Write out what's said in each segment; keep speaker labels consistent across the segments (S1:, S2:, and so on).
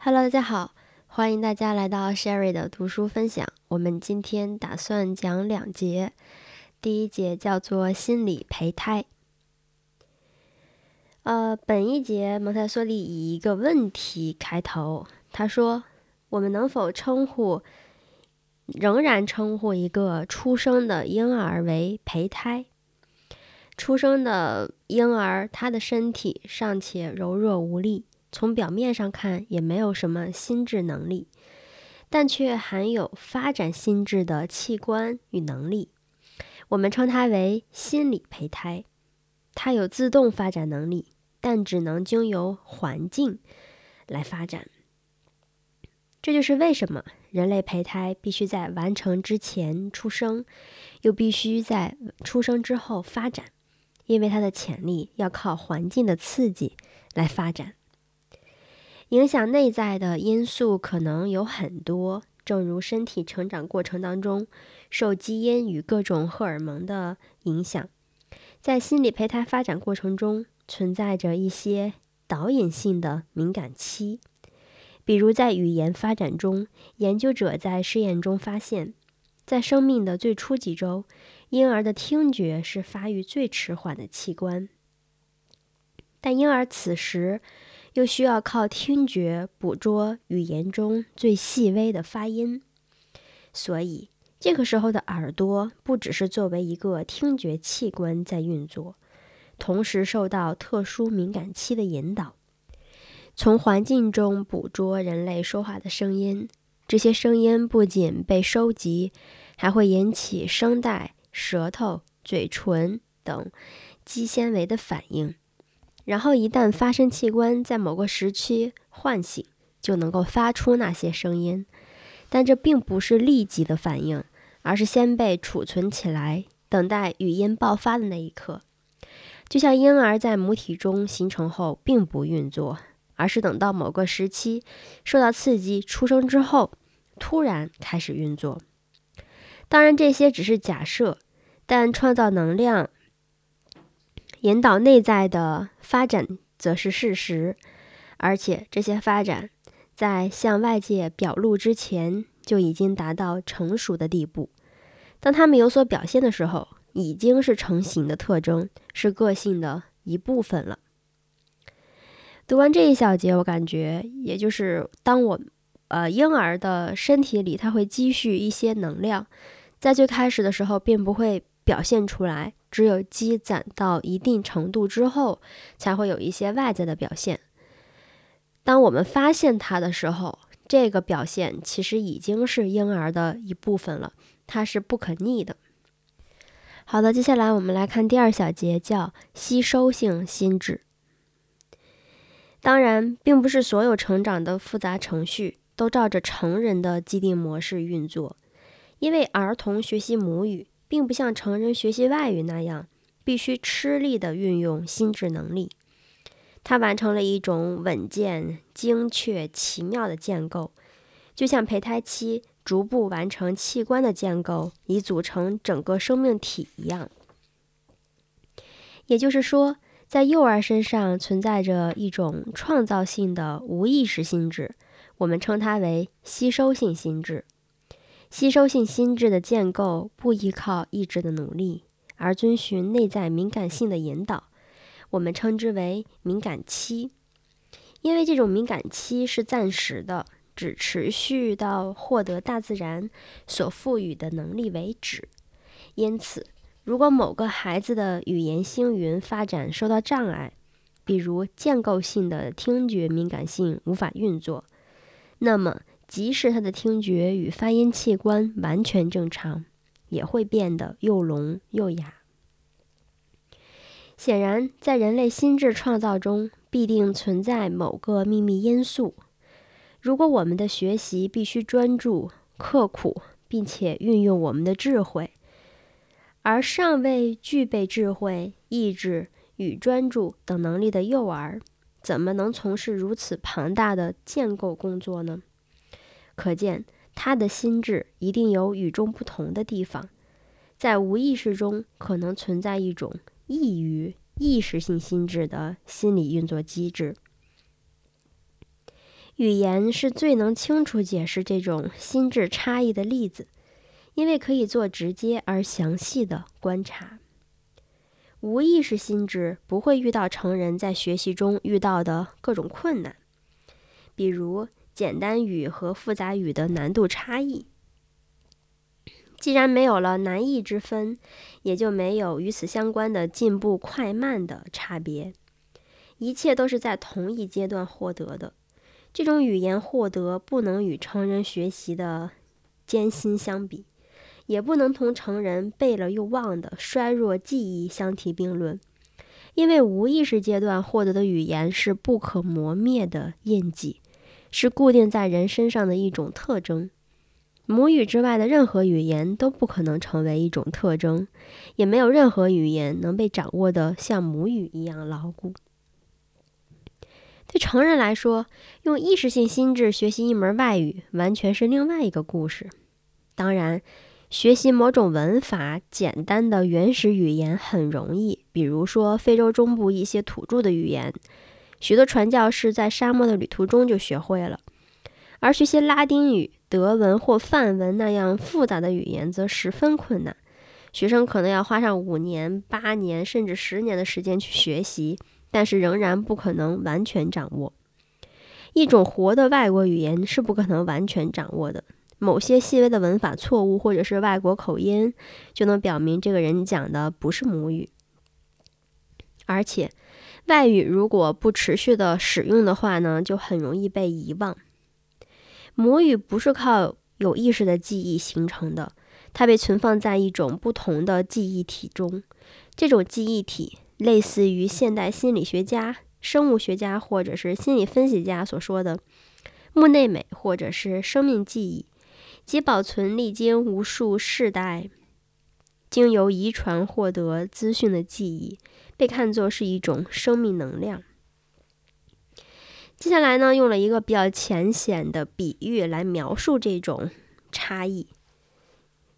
S1: Hello，大家好，欢迎大家来到 Sherry 的读书分享。我们今天打算讲两节，第一节叫做心理胚胎。呃，本一节蒙台梭利以一个问题开头，他说：“我们能否称呼，仍然称呼一个出生的婴儿为胚胎？出生的婴儿，他的身体尚且柔弱无力。”从表面上看，也没有什么心智能力，但却含有发展心智的器官与能力。我们称它为心理胚胎。它有自动发展能力，但只能经由环境来发展。这就是为什么人类胚胎必须在完成之前出生，又必须在出生之后发展，因为它的潜力要靠环境的刺激来发展。影响内在的因素可能有很多，正如身体成长过程当中受基因与各种荷尔蒙的影响，在心理胚胎发展过程中存在着一些导引性的敏感期。比如在语言发展中，研究者在试验中发现，在生命的最初几周，婴儿的听觉是发育最迟缓的器官，但婴儿此时。又需要靠听觉捕捉语言中最细微的发音，所以这个时候的耳朵不只是作为一个听觉器官在运作，同时受到特殊敏感期的引导，从环境中捕捉人类说话的声音。这些声音不仅被收集，还会引起声带、舌头、嘴唇等肌纤维的反应。然后，一旦发声器官在某个时期唤醒，就能够发出那些声音。但这并不是立即的反应，而是先被储存起来，等待语音爆发的那一刻。就像婴儿在母体中形成后并不运作，而是等到某个时期受到刺激出生之后，突然开始运作。当然，这些只是假设，但创造能量。引导内在的发展则是事实，而且这些发展在向外界表露之前就已经达到成熟的地步。当他们有所表现的时候，已经是成型的特征，是个性的一部分了。读完这一小节，我感觉，也就是当我呃婴儿的身体里，他会积蓄一些能量，在最开始的时候并不会表现出来。只有积攒到一定程度之后，才会有一些外在的表现。当我们发现它的时候，这个表现其实已经是婴儿的一部分了，它是不可逆的。好的，接下来我们来看第二小节，叫吸收性心智。当然，并不是所有成长的复杂程序都照着成人的既定模式运作，因为儿童学习母语。并不像成人学习外语那样必须吃力地运用心智能力，它完成了一种稳健、精确、奇妙的建构，就像胚胎期逐步完成器官的建构，以组成整个生命体一样。也就是说，在幼儿身上存在着一种创造性的无意识心智，我们称它为吸收性心智。吸收性心智的建构不依靠意志的努力，而遵循内在敏感性的引导，我们称之为敏感期。因为这种敏感期是暂时的，只持续到获得大自然所赋予的能力为止。因此，如果某个孩子的语言星云发展受到障碍，比如建构性的听觉敏感性无法运作，那么。即使他的听觉与发音器官完全正常，也会变得又聋又哑。显然，在人类心智创造中，必定存在某个秘密因素。如果我们的学习必须专注、刻苦，并且运用我们的智慧，而尚未具备智慧、意志与专注等能力的幼儿，怎么能从事如此庞大的建构工作呢？可见，他的心智一定有与众不同的地方，在无意识中可能存在一种异于意识性心智的心理运作机制。语言是最能清楚解释这种心智差异的例子，因为可以做直接而详细的观察。无意识心智不会遇到成人在学习中遇到的各种困难，比如简单语和复杂语的难度差异。既然没有了难易之分，也就没有与此相关的进步快慢的差别，一切都是在同一阶段获得的。这种语言获得不能与成人学习的艰辛相比，也不能同成人背了又忘的衰弱记忆相提并论，因为无意识阶段获得的语言是不可磨灭的印记，是固定在人身上的一种特征。母语之外的任何语言都不可能成为一种特征，也没有任何语言能被掌握的像母语一样牢固。对成人来说，用意识性心智学习一门外语，完全是另外一个故事。当然，学习某种文法简单的原始语言很容易，比如说非洲中部一些土著的语言，许多传教士在沙漠的旅途中就学会了。而学习拉丁语、德文或梵文那样复杂的语言则十分困难，学生可能要花上五年、八年甚至十年的时间去学习。但是仍然不可能完全掌握一种活的外国语言是不可能完全掌握的。某些细微的文法错误或者是外国口音，就能表明这个人讲的不是母语。而且，外语如果不持续的使用的话呢，就很容易被遗忘。母语不是靠有意识的记忆形成的，它被存放在一种不同的记忆体中，这种记忆体。类似于现代心理学家、生物学家或者是心理分析家所说的木内美，或者是生命记忆，即保存历经无数世代、经由遗传获得资讯的记忆，被看作是一种生命能量。接下来呢，用了一个比较浅显的比喻来描述这种差异，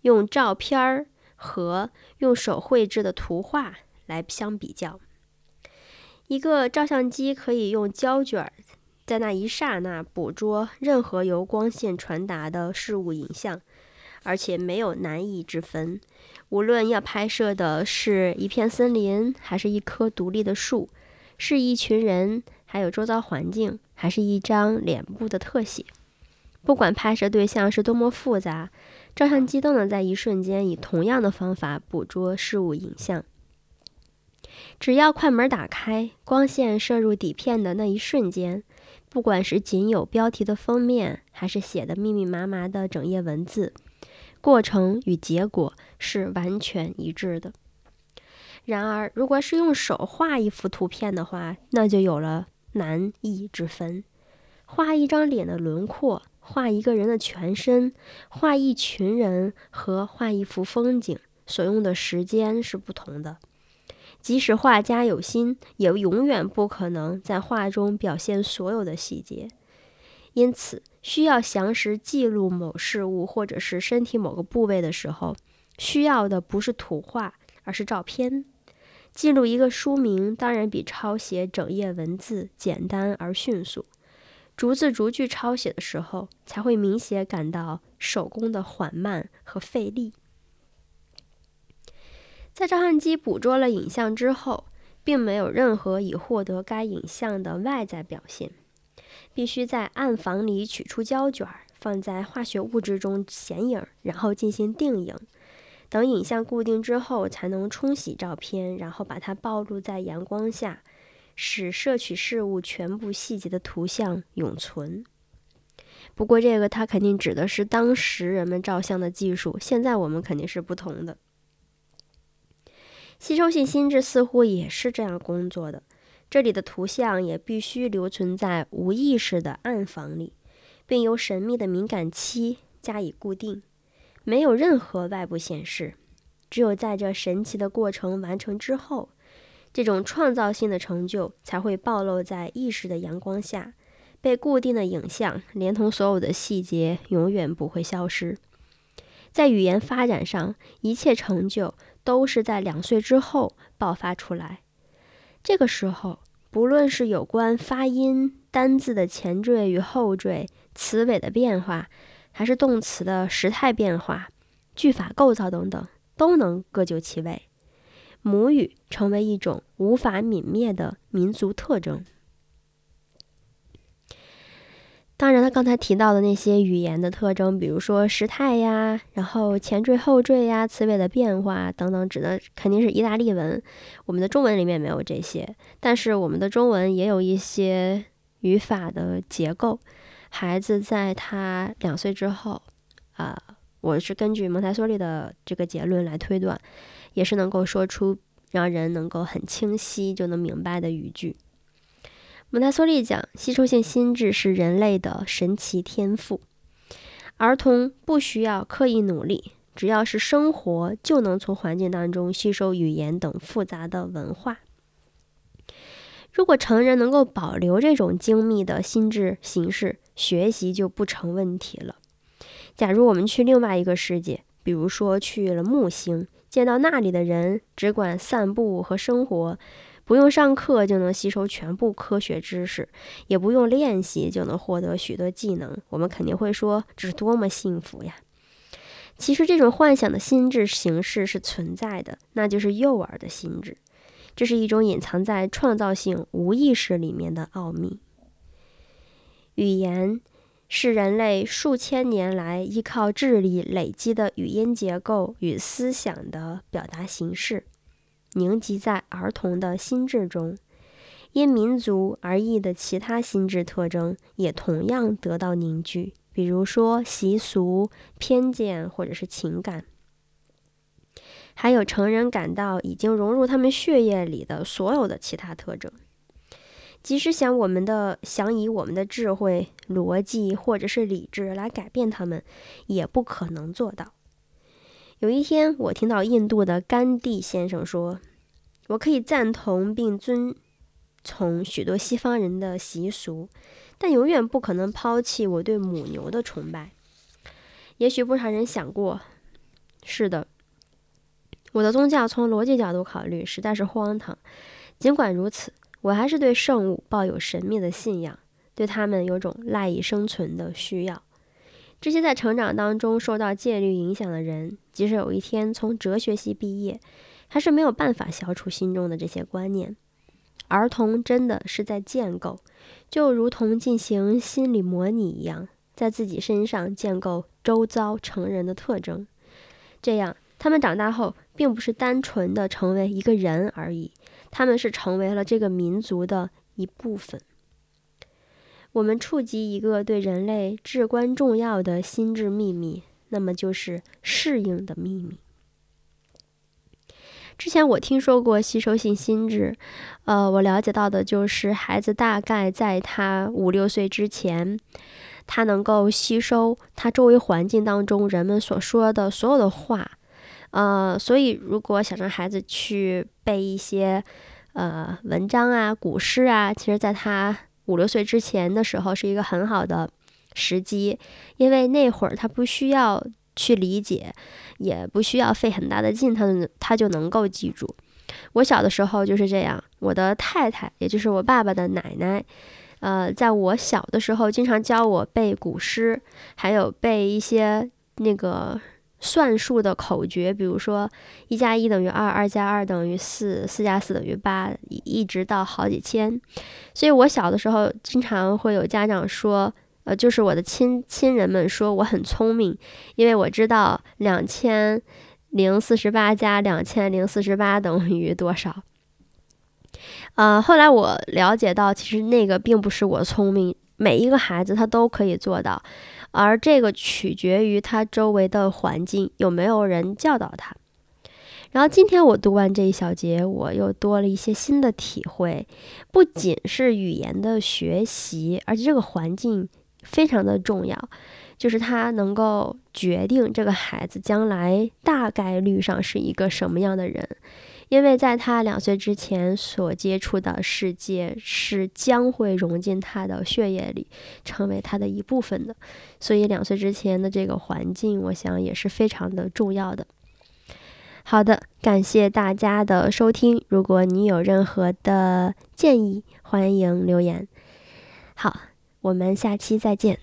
S1: 用照片儿和用手绘制的图画。来相比较，一个照相机可以用胶卷在那一刹那捕捉任何由光线传达的事物影像，而且没有难易之分。无论要拍摄的是一片森林，还是一棵独立的树，是一群人，还有周遭环境，还是一张脸部的特写，不管拍摄对象是多么复杂，照相机都能在一瞬间以同样的方法捕捉事物影像。只要快门打开，光线射入底片的那一瞬间，不管是仅有标题的封面，还是写的密密麻麻的整页文字，过程与结果是完全一致的。然而，如果是用手画一幅图片的话，那就有了难易之分。画一张脸的轮廓，画一个人的全身，画一群人和画一幅风景，所用的时间是不同的。即使画家有心，也永远不可能在画中表现所有的细节。因此，需要详实记录某事物或者是身体某个部位的时候，需要的不是图画，而是照片。记录一个书名，当然比抄写整页文字简单而迅速。逐字逐句抄写的时候，才会明显感到手工的缓慢和费力。在照相机捕捉了影像之后，并没有任何已获得该影像的外在表现，必须在暗房里取出胶卷，放在化学物质中显影，然后进行定影。等影像固定之后，才能冲洗照片，然后把它暴露在阳光下，使摄取事物全部细节的图像永存。不过，这个它肯定指的是当时人们照相的技术，现在我们肯定是不同的。吸收性心智似乎也是这样工作的。这里的图像也必须留存在无意识的暗房里，并由神秘的敏感期加以固定，没有任何外部显示。只有在这神奇的过程完成之后，这种创造性的成就才会暴露在意识的阳光下。被固定的影像，连同所有的细节，永远不会消失。在语言发展上，一切成就。都是在两岁之后爆发出来。这个时候，不论是有关发音、单字的前缀与后缀、词尾的变化，还是动词的时态变化、句法构造等等，都能各就其位。母语成为一种无法泯灭的民族特征。当然，他刚才提到的那些语言的特征，比如说时态呀，然后前缀后缀呀，词尾的变化等等，指的肯定是意大利文。我们的中文里面没有这些，但是我们的中文也有一些语法的结构。孩子在他两岁之后，啊，我是根据蒙台梭利的这个结论来推断，也是能够说出让人能够很清晰就能明白的语句。蒙台梭利讲，吸收性心智是人类的神奇天赋。儿童不需要刻意努力，只要是生活，就能从环境当中吸收语言等复杂的文化。如果成人能够保留这种精密的心智形式，学习就不成问题了。假如我们去另外一个世界，比如说去了木星，见到那里的人只管散步和生活。不用上课就能吸收全部科学知识，也不用练习就能获得许多技能，我们肯定会说这是多么幸福呀！其实这种幻想的心智形式是存在的，那就是幼儿的心智。这是一种隐藏在创造性无意识里面的奥秘。语言是人类数千年来依靠智力累积的语音结构与思想的表达形式。凝集在儿童的心智中，因民族而异的其他心智特征也同样得到凝聚，比如说习俗、偏见或者是情感，还有成人感到已经融入他们血液里的所有的其他特征。即使想我们的想以我们的智慧、逻辑或者是理智来改变他们，也不可能做到。有一天，我听到印度的甘地先生说：“我可以赞同并遵从许多西方人的习俗，但永远不可能抛弃我对母牛的崇拜。”也许不少人想过，是的，我的宗教从逻辑角度考虑实在是荒唐。尽管如此，我还是对圣物抱有神秘的信仰，对他们有种赖以生存的需要。这些在成长当中受到戒律影响的人，即使有一天从哲学系毕业，还是没有办法消除心中的这些观念。儿童真的是在建构，就如同进行心理模拟一样，在自己身上建构周遭成人的特征。这样，他们长大后并不是单纯的成为一个人而已，他们是成为了这个民族的一部分。我们触及一个对人类至关重要的心智秘密，那么就是适应的秘密。之前我听说过吸收性心智，呃，我了解到的就是孩子大概在他五六岁之前，他能够吸收他周围环境当中人们所说的所有的话，呃，所以如果想让孩子去背一些呃文章啊、古诗啊，其实在他。五六岁之前的时候是一个很好的时机，因为那会儿他不需要去理解，也不需要费很大的劲，他他就能够记住。我小的时候就是这样，我的太太，也就是我爸爸的奶奶，呃，在我小的时候经常教我背古诗，还有背一些那个。算术的口诀，比如说一加一等于二，二加二等于四，四加四等于八，一直到好几千。所以我小的时候经常会有家长说，呃，就是我的亲亲人们说我很聪明，因为我知道两千零四十八加两千零四十八等于多少。呃，后来我了解到，其实那个并不是我聪明，每一个孩子他都可以做到。而这个取决于他周围的环境有没有人教导他。然后今天我读完这一小节，我又多了一些新的体会。不仅是语言的学习，而且这个环境非常的重要，就是它能够决定这个孩子将来大概率上是一个什么样的人。因为在他两岁之前所接触的世界是将会融进他的血液里，成为他的一部分的，所以两岁之前的这个环境，我想也是非常的重要的。好的，感谢大家的收听。如果你有任何的建议，欢迎留言。好，我们下期再见。